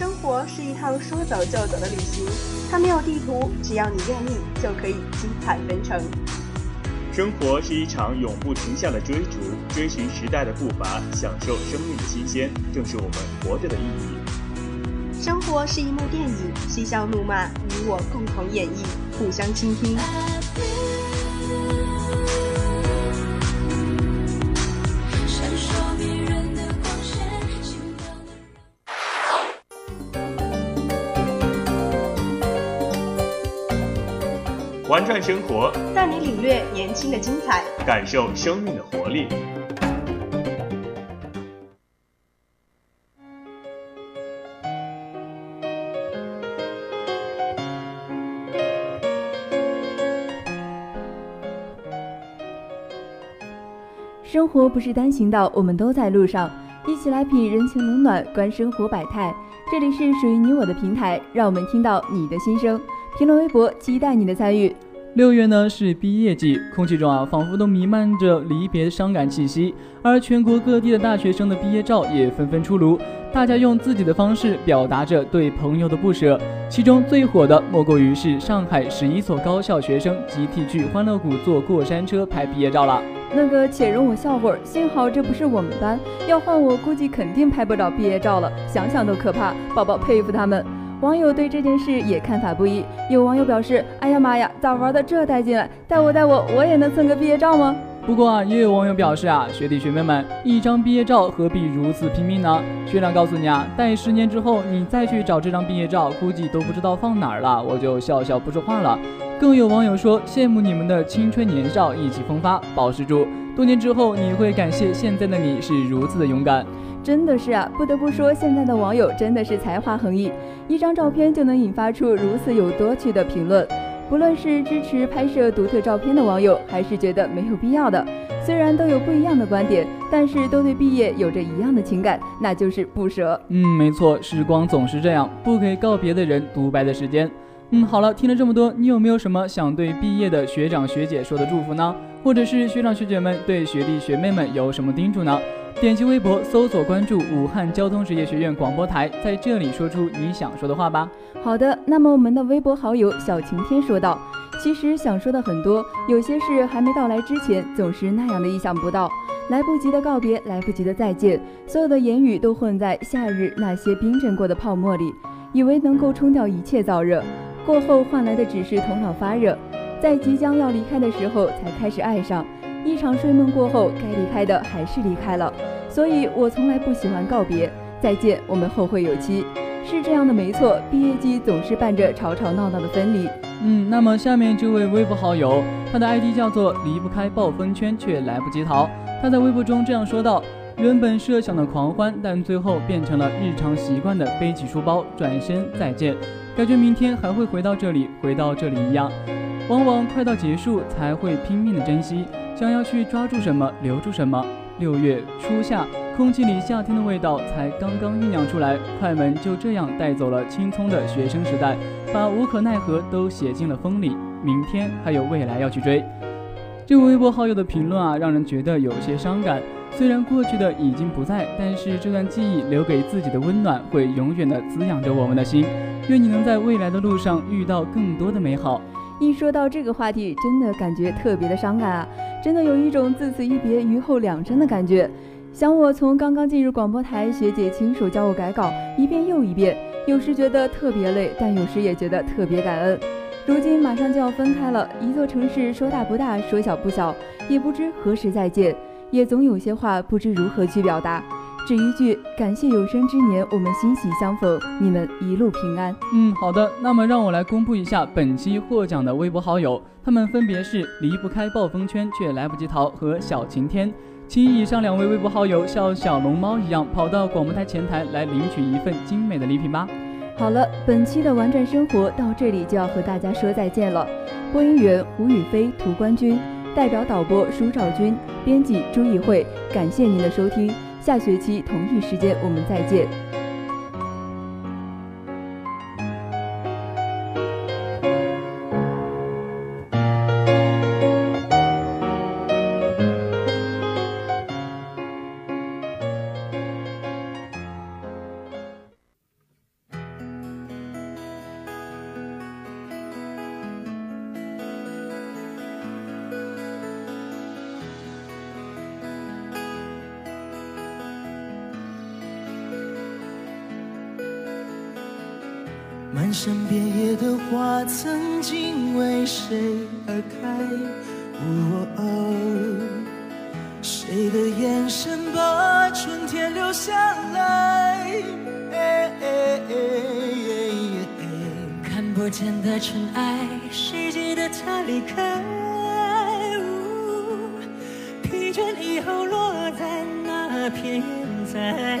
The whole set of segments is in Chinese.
生活是一趟说走就走的旅行，它没有地图，只要你愿意，就可以精彩纷呈。生活是一场永不停下的追逐，追寻时代的步伐，享受生命的新鲜，正是我们活着的意义。生活是一幕电影，嬉笑怒骂，你我共同演绎，互相倾听。玩转生活，带你领略年轻的精彩，感受生命的活力。生活不是单行道，我们都在路上，一起来品人情冷暖，观生活百态。这里是属于你我的平台，让我们听到你的心声。评论微博，期待你的参与。六月呢是毕业季，空气中啊仿佛都弥漫着离别的伤感气息，而全国各地的大学生的毕业照也纷纷出炉，大家用自己的方式表达着对朋友的不舍。其中最火的莫过于是上海十一所高校学生集体去欢乐谷坐过山车拍毕业照了。那个且容我笑会儿，幸好这不是我们班，要换我估计肯定拍不着毕业照了，想想都可怕。宝宝佩服他们。网友对这件事也看法不一，有网友表示：“哎呀妈呀，咋玩的这带劲了？带我带我，我也能蹭个毕业照吗？”不过啊，也有网友表示啊，学弟学妹们，一张毕业照何必如此拼命呢？学长告诉你啊，待十年之后你再去找这张毕业照，估计都不知道放哪儿了。我就笑笑不说话了。更有网友说，羡慕你们的青春年少，意气风发，保持住，多年之后你会感谢现在的你是如此的勇敢。真的是啊，不得不说，现在的网友真的是才华横溢，一张照片就能引发出如此有多趣的评论。不论是支持拍摄独特照片的网友，还是觉得没有必要的，虽然都有不一样的观点，但是都对毕业有着一样的情感，那就是不舍。嗯，没错，时光总是这样，不给告别的人独白的时间。嗯，好了，听了这么多，你有没有什么想对毕业的学长学姐说的祝福呢？或者是学长学姐们对学弟学妹们有什么叮嘱呢？点击微博搜索关注武汉交通职业学院广播台，在这里说出你想说的话吧。好的，那么我们的微博好友小晴天说道：“其实想说的很多，有些事还没到来之前，总是那样的意想不到，来不及的告别，来不及的再见，所有的言语都混在夏日那些冰镇过的泡沫里，以为能够冲掉一切燥热，过后换来的只是头脑发热，在即将要离开的时候才开始爱上。”一场睡梦过后，该离开的还是离开了，所以我从来不喜欢告别。再见，我们后会有期，是这样的，没错。毕业季总是伴着吵吵闹闹的分离。嗯，那么下面这位微博好友，他的 ID 叫做离不开暴风圈，却来不及逃。他在微博中这样说道：原本设想的狂欢，但最后变成了日常习惯的背起书包转身再见，感觉明天还会回到这里，回到这里一样。往往快到结束才会拼命的珍惜。想要去抓住什么，留住什么。六月初夏，空气里夏天的味道才刚刚酝酿出来，快门就这样带走了青葱的学生时代，把无可奈何都写进了风里。明天还有未来要去追。这位微博好友的评论啊，让人觉得有些伤感。虽然过去的已经不在，但是这段记忆留给自己的温暖，会永远的滋养着我们的心。愿你能在未来的路上遇到更多的美好。一说到这个话题，真的感觉特别的伤感啊！真的有一种自此一别，余后两生的感觉。想我从刚刚进入广播台，学姐亲手教我改稿，一遍又一遍，有时觉得特别累，但有时也觉得特别感恩。如今马上就要分开了，一座城市说大不大，说小不小，也不知何时再见，也总有些话不知如何去表达。只一句感谢有生之年，我们欣喜相逢，你们一路平安。嗯，好的，那么让我来公布一下本期获奖的微博好友，他们分别是离不开暴风圈却来不及逃和小晴天。请以上两位微博好友像小龙猫一样跑到广播台前台来领取一份精美的礼品吧。好了，本期的玩转生活到这里就要和大家说再见了。播音员吴宇飞、涂冠军，代表导播舒兆军，编辑朱艺慧，感谢您的收听。下学期同一时间，我们再见。漫山遍野的花曾经为谁而开？谁的眼神把春天留下来？看不见的尘埃，谁记得他离开？疲倦以后落在那片云彩。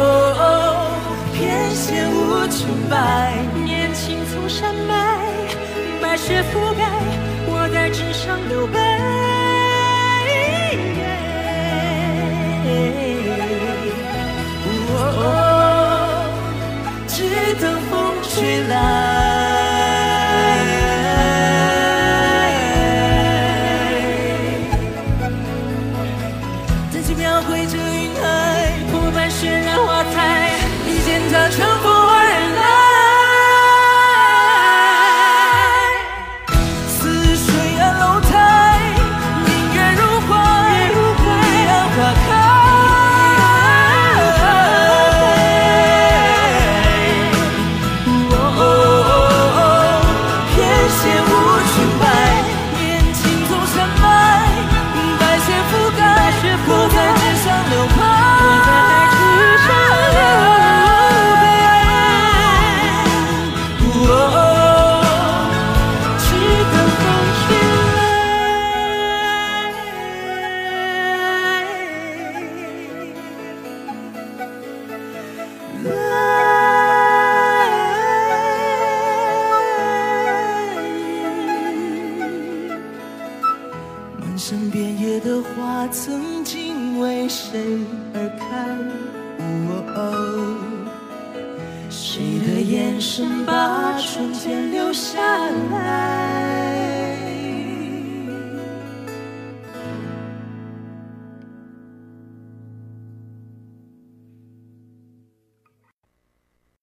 哦，翩跹无穷白，年轻从山脉，白雪覆盖，我在纸上留白，哦只等风吹来。谁的眼神把春天留下来？